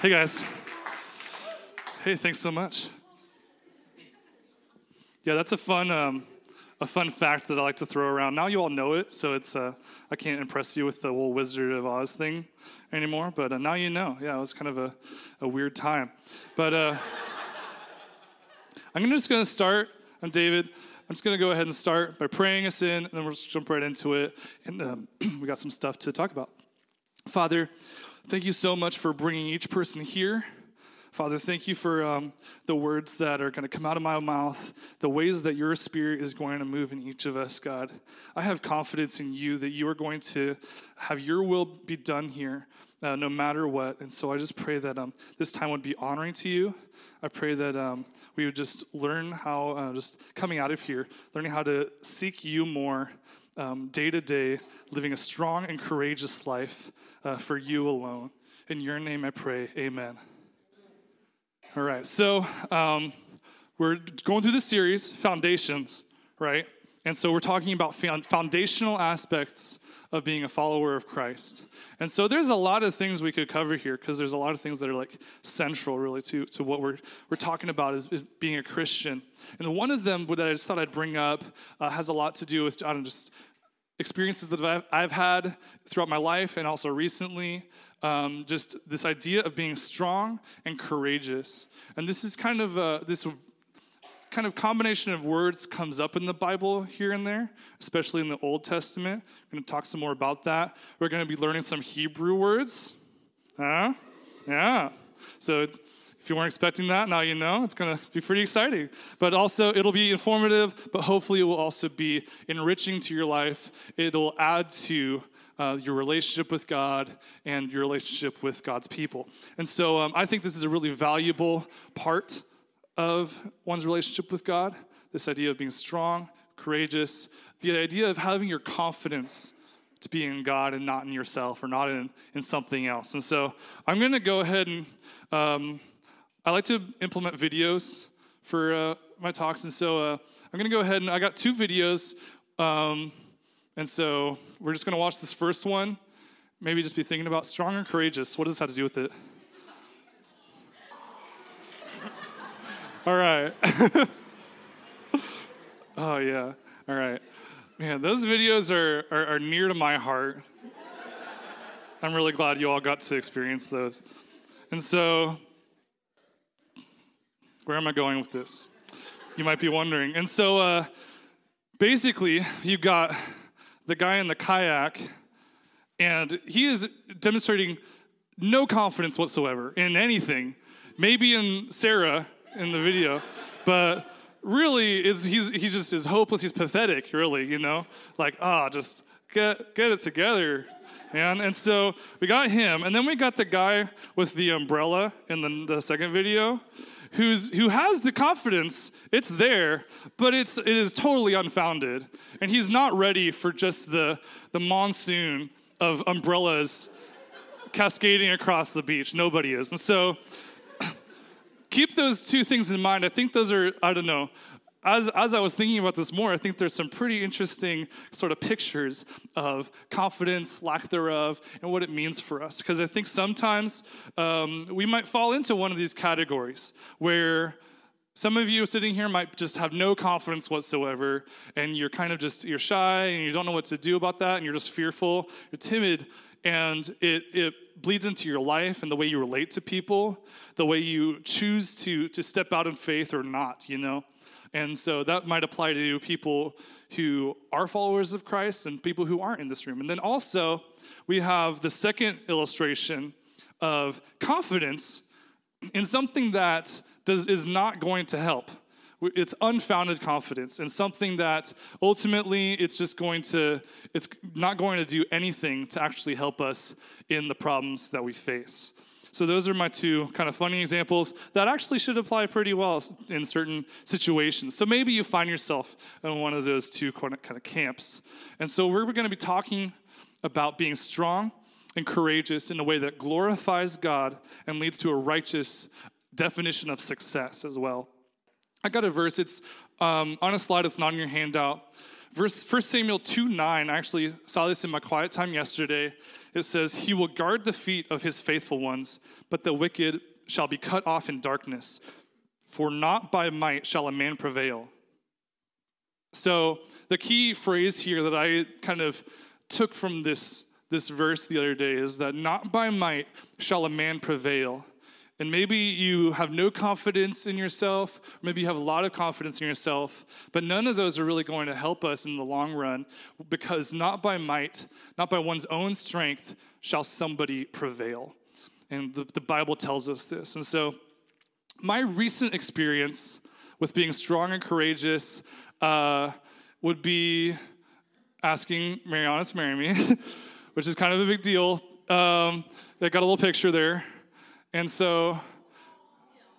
Hey, guys. Hey, thanks so much. Yeah, that's a fun, um, a fun fact that I like to throw around. Now you all know it, so it's uh, I can't impress you with the whole Wizard of Oz thing anymore. But uh, now you know. Yeah, it was kind of a, a weird time. But uh, I'm just going to start. I'm David. I'm just going to go ahead and start by praying us in, and then we'll just jump right into it. And um, we got some stuff to talk about. Father, thank you so much for bringing each person here. Father, thank you for um, the words that are going to come out of my mouth, the ways that your spirit is going to move in each of us, God. I have confidence in you that you are going to have your will be done here, uh, no matter what. And so I just pray that um, this time would be honoring to you. I pray that um, we would just learn how, uh, just coming out of here, learning how to seek you more day to day, living a strong and courageous life uh, for you alone. In your name I pray, amen. All right, so um, we're going through the series, Foundations, right? And so we're talking about foundational aspects of being a follower of Christ. And so there's a lot of things we could cover here because there's a lot of things that are like central really to, to what we're, we're talking about is, is being a Christian. And one of them that I just thought I'd bring up uh, has a lot to do with, I don't know, just experiences that I've, had throughout my life and also recently um, just this idea of being strong and courageous. And this is kind of this kind of combination of words comes up in the Bible here and there, especially in the Old Testament. I'm going to talk some more about that. We're going to be learning some Hebrew words. Huh? Yeah. So if you weren't expecting that, now you know. It's going to be pretty exciting. But also, it'll be informative, but hopefully, it will also be enriching to your life. It'll add to uh, your relationship with God and your relationship with God's people. And so um, I think this is a really valuable part of one's relationship with God this idea of being strong, courageous, the idea of having your confidence to be in God and not in yourself or not in, in something else. And so I'm going to go ahead and um, I like to implement videos for uh, my talks. And so uh, I'm going to go ahead and I got two videos. Um, and so we're just going to watch this first one. Maybe just be thinking about strong and courageous. What does this have to do with it? All right. oh, yeah. All right. Man, those videos are, are, are near to my heart. I'm really glad you all got to experience those. And so, where am I going with this? You might be wondering. And so, uh, basically, you got the guy in the kayak, and he is demonstrating no confidence whatsoever in anything. Maybe in Sarah in the video, but really is he's he just is hopeless. He's pathetic, really. You know, like ah, oh, just get get it together, man. And so we got him, and then we got the guy with the umbrella in the, the second video who's who has the confidence it's there but it's it is totally unfounded. And he's not ready for just the the monsoon of umbrellas cascading across the beach. Nobody is. And so keep those two things in mind. I think those are i don't know as, as I was thinking about this more, I think there's some pretty interesting sort of pictures of confidence, lack thereof, and what it means for us. Because I think sometimes um, we might fall into one of these categories where some of you sitting here might just have no confidence whatsoever, and you're kind of just you're shy and you don't know what to do about that, and you're just fearful, you're timid, and it it bleeds into your life and the way you relate to people, the way you choose to to step out in faith or not, you know. And so that might apply to people who are followers of Christ and people who aren't in this room. And then also, we have the second illustration of confidence in something that does, is not going to help. It's unfounded confidence in something that ultimately it's just going to, it's not going to do anything to actually help us in the problems that we face. So those are my two kind of funny examples that actually should apply pretty well in certain situations. So maybe you find yourself in one of those two kind of camps. And so we're going to be talking about being strong and courageous in a way that glorifies God and leads to a righteous definition of success as well. I got a verse. It's um, on a slide. It's not in your handout. Verse 1 Samuel 2 9, I actually saw this in my quiet time yesterday. It says, He will guard the feet of his faithful ones, but the wicked shall be cut off in darkness. For not by might shall a man prevail. So, the key phrase here that I kind of took from this, this verse the other day is that not by might shall a man prevail. And maybe you have no confidence in yourself, maybe you have a lot of confidence in yourself, but none of those are really going to help us in the long run because not by might, not by one's own strength shall somebody prevail. And the, the Bible tells us this. And so, my recent experience with being strong and courageous uh, would be asking Mariana to marry me, which is kind of a big deal. Um, I got a little picture there. And so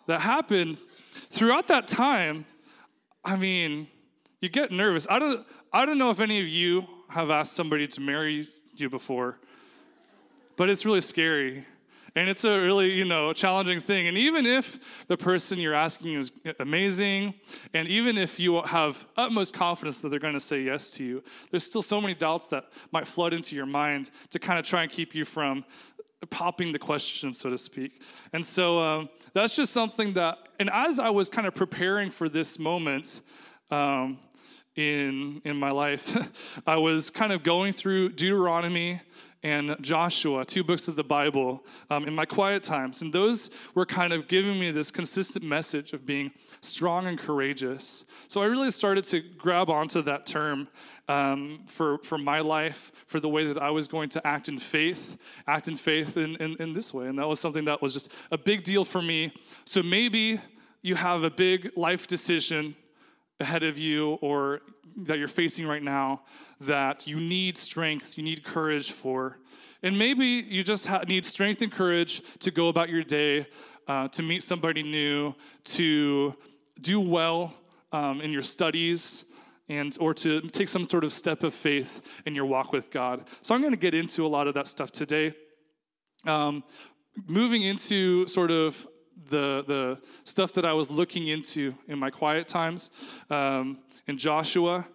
that happened. Throughout that time, I mean, you get nervous. I don't, I don't know if any of you have asked somebody to marry you before, but it's really scary. And it's a really, you know, challenging thing. And even if the person you're asking is amazing, and even if you have utmost confidence that they're going to say yes to you, there's still so many doubts that might flood into your mind to kind of try and keep you from popping the question, so to speak. And so um, that's just something that, and as I was kind of preparing for this moment um, in, in my life, I was kind of going through Deuteronomy and Joshua, two books of the Bible, um, in my quiet times. And those were kind of giving me this consistent message of being strong and courageous. So I really started to grab onto that term um, for, for my life, for the way that I was going to act in faith, act in faith in, in, in this way. And that was something that was just a big deal for me. So maybe you have a big life decision ahead of you or that you're facing right now that you need strength, you need courage for. And maybe you just ha- need strength and courage to go about your day, uh, to meet somebody new, to do well um, in your studies, and or to take some sort of step of faith in your walk with God. So I'm going to get into a lot of that stuff today. Um, moving into sort of the the stuff that I was looking into in my quiet times um, in Joshua.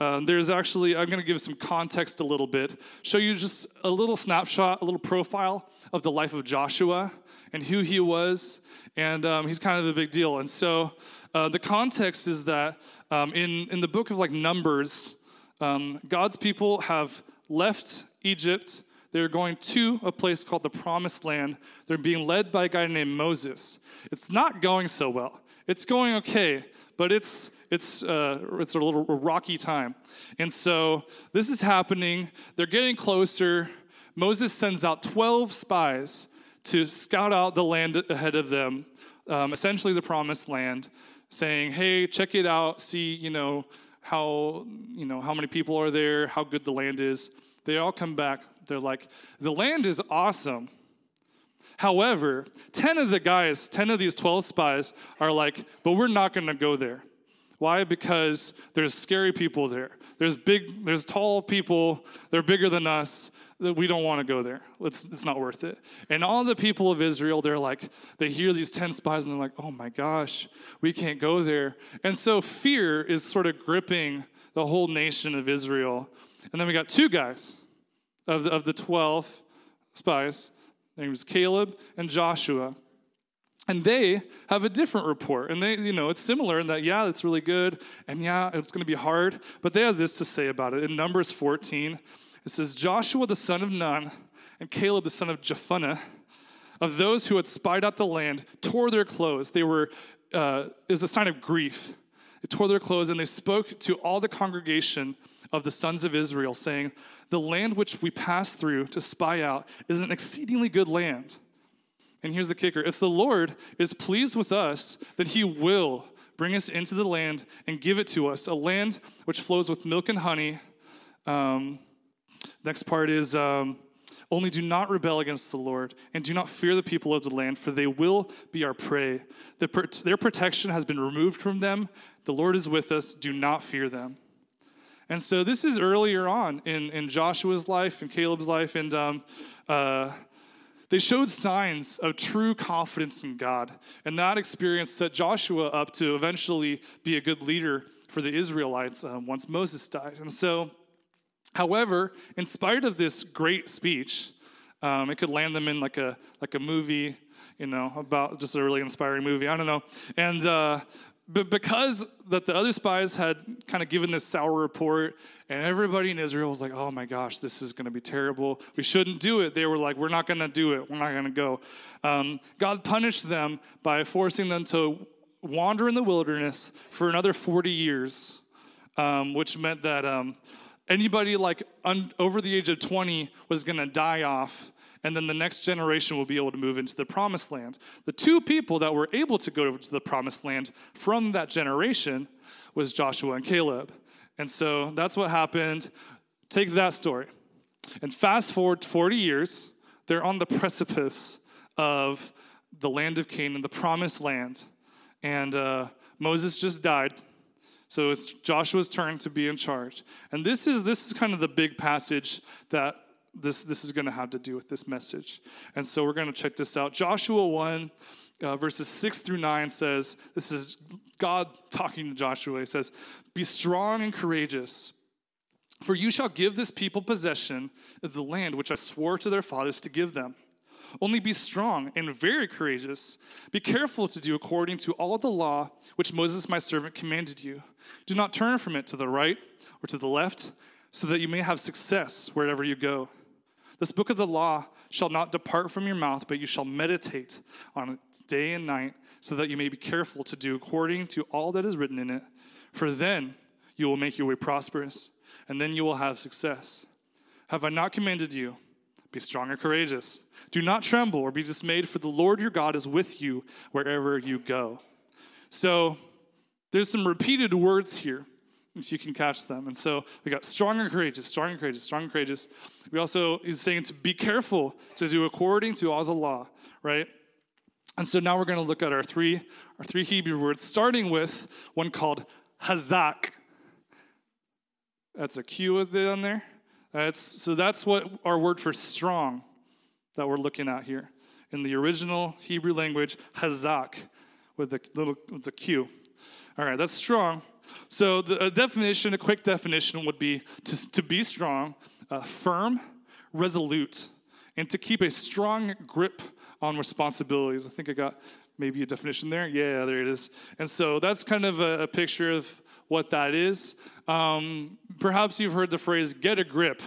Um, there's actually, I'm going to give some context a little bit, show you just a little snapshot, a little profile of the life of Joshua and who he was. And um, he's kind of a big deal. And so uh, the context is that um, in, in the book of like Numbers, um, God's people have left Egypt. They're going to a place called the Promised Land. They're being led by a guy named Moses. It's not going so well. It's going okay, but it's it's uh, it's a little rocky time. And so this is happening. They're getting closer. Moses sends out 12 spies to scout out the land ahead of them, um, essentially the promised land, saying, "Hey, check it out. See, you know how you know how many people are there, how good the land is." They all come back. They're like, "The land is awesome." However, 10 of the guys, 10 of these 12 spies are like, but we're not going to go there. Why? Because there's scary people there. There's big, there's tall people, they're bigger than us. We don't want to go there. It's, it's not worth it. And all the people of Israel, they're like, they hear these 10 spies and they're like, oh my gosh, we can't go there. And so fear is sort of gripping the whole nation of Israel. And then we got two guys of the, of the 12 spies their names Caleb and Joshua. And they have a different report. And they, you know, it's similar in that, yeah, it's really good. And yeah, it's going to be hard. But they have this to say about it. In Numbers 14, it says, Joshua the son of Nun and Caleb the son of Jephunneh, of those who had spied out the land, tore their clothes. They were, uh, it was a sign of grief. Tore their clothes and they spoke to all the congregation of the sons of Israel, saying, The land which we passed through to spy out is an exceedingly good land. And here's the kicker if the Lord is pleased with us, then he will bring us into the land and give it to us, a land which flows with milk and honey. Um, next part is um, only do not rebel against the Lord, and do not fear the people of the land, for they will be our prey. their protection has been removed from them. The Lord is with us. Do not fear them. And so this is earlier on in, in Joshua's life and Caleb's life, and um, uh, they showed signs of true confidence in God. And that experience set Joshua up to eventually be a good leader for the Israelites um, once Moses died. And so, however, in spite of this great speech, um, it could land them in like a like a movie, you know, about just a really inspiring movie. I don't know. And uh, but because that the other spies had kind of given this sour report and everybody in israel was like oh my gosh this is going to be terrible. We shouldn't do it. They were like we're not going to do it. We're not going to go. Um, god punished them by forcing them to wander in the wilderness for another 40 years um, which meant that um, anybody like un- over the age of 20 was going to die off and then the next generation will be able to move into the promised land. The two people that were able to go to the promised land from that generation was Joshua and Caleb. And so that's what happened. Take that story. And fast forward 40 years, they're on the precipice of the land of Canaan, the promised land. And uh, Moses just died. So it's Joshua's turn to be in charge. And this is this is kind of the big passage that this, this is going to have to do with this message. And so we're going to check this out. Joshua 1, uh, verses 6 through 9 says, This is God talking to Joshua. He says, Be strong and courageous, for you shall give this people possession of the land which I swore to their fathers to give them. Only be strong and very courageous. Be careful to do according to all the law which Moses my servant commanded you. Do not turn from it to the right or to the left, so that you may have success wherever you go. This book of the law shall not depart from your mouth, but you shall meditate on it day and night, so that you may be careful to do according to all that is written in it. For then you will make your way prosperous, and then you will have success. Have I not commanded you? Be strong and courageous. Do not tremble or be dismayed, for the Lord your God is with you wherever you go. So there's some repeated words here if you can catch them. And so we got strong and courageous, strong and courageous, strong and courageous. We also, he's saying to be careful to do according to all the law, right? And so now we're going to look at our three, our three Hebrew words, starting with one called hazak. That's a Q on there. That's, so that's what our word for strong that we're looking at here. In the original Hebrew language, hazak, with a little with a Q. All right, that's strong. So, the definition, a quick definition, would be to, to be strong, uh, firm, resolute, and to keep a strong grip on responsibilities. I think I got maybe a definition there. Yeah, there it is. And so that's kind of a, a picture of what that is. Um, perhaps you've heard the phrase get a grip,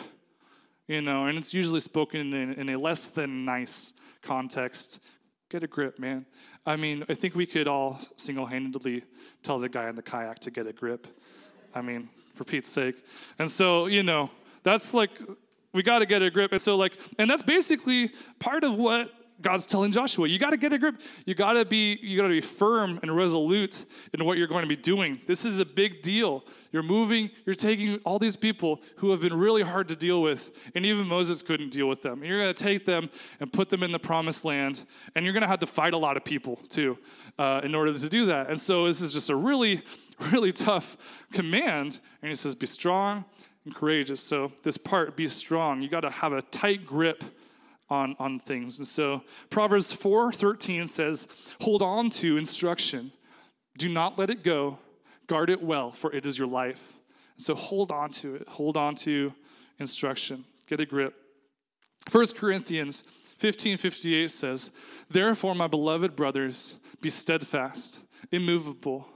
you know, and it's usually spoken in, in a less than nice context. Get a grip, man. I mean, I think we could all single handedly tell the guy in the kayak to get a grip. I mean, for Pete's sake. And so, you know, that's like, we got to get a grip. And so, like, and that's basically part of what God's telling Joshua, you got to get a grip. You got to be you got to be firm and resolute in what you're going to be doing. This is a big deal. You're moving, you're taking all these people who have been really hard to deal with, and even Moses couldn't deal with them. And you're going to take them and put them in the promised land, and you're going to have to fight a lot of people too uh, in order to do that. And so this is just a really, really tough command. And he says, "Be strong and courageous." So this part, be strong. You got to have a tight grip on, on things. And so Proverbs 4 13 says, Hold on to instruction, do not let it go, guard it well, for it is your life. And so hold on to it, hold on to instruction, get a grip. 1 Corinthians 15 58 says, Therefore, my beloved brothers, be steadfast, immovable,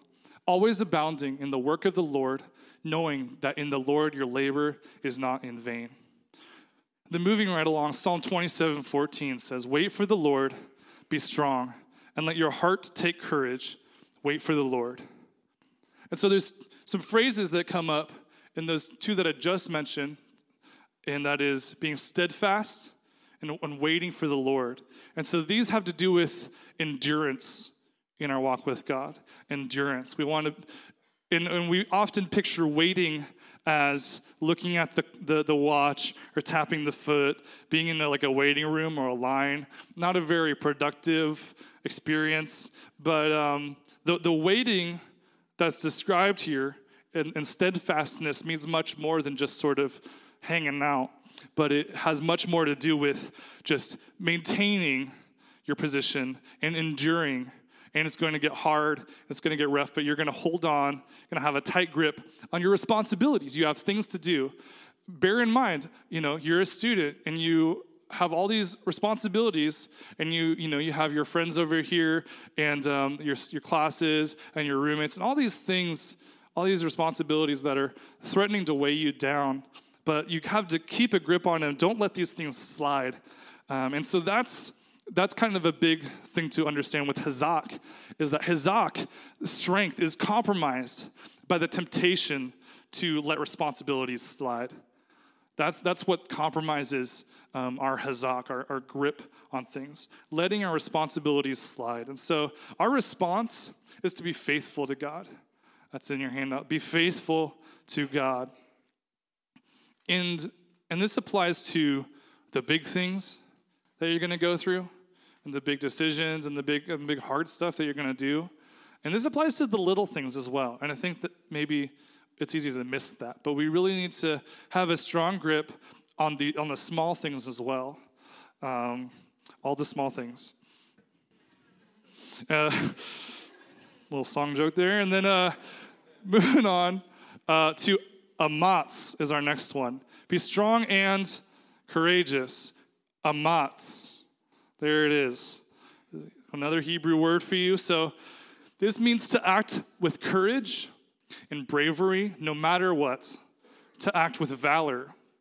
always abounding in the work of the Lord, knowing that in the Lord your labor is not in vain. Then moving right along, Psalm 27 14 says, Wait for the Lord, be strong, and let your heart take courage. Wait for the Lord. And so there's some phrases that come up in those two that I just mentioned, and that is being steadfast and, and waiting for the Lord. And so these have to do with endurance in our walk with God. Endurance. We want to, and, and we often picture waiting as looking at the, the, the, watch or tapping the foot, being in a, like a waiting room or a line. Not a very productive experience, but um, the, the waiting that's described here and, and steadfastness means much more than just sort of hanging out, but it has much more to do with just maintaining your position and enduring and it's going to get hard, it's going to get rough, but you're going to hold on, you're going to have a tight grip on your responsibilities. You have things to do. Bear in mind, you know, you're a student and you have all these responsibilities and you you know you have your friends over here and um, your, your classes and your roommates and all these things all these responsibilities that are threatening to weigh you down but you have to keep a grip on them don't let these things slide um, and so that's that's kind of a big thing to understand with hazak is that hazak strength is compromised by the temptation to let responsibilities slide that's, that's what compromises um, our hazak, our, our grip on things, letting our responsibilities slide. And so our response is to be faithful to God. That's in your handout. Be faithful to God. And, and this applies to the big things that you're going to go through, and the big decisions, and the big, and big hard stuff that you're going to do. And this applies to the little things as well. And I think that maybe it's easy to miss that. But we really need to have a strong grip on the on the small things as well, um, all the small things. Uh, little song joke there, and then uh, moving on uh, to amatz is our next one. Be strong and courageous. Amatz. There it is. Another Hebrew word for you. So this means to act with courage and bravery, no matter what, to act with valor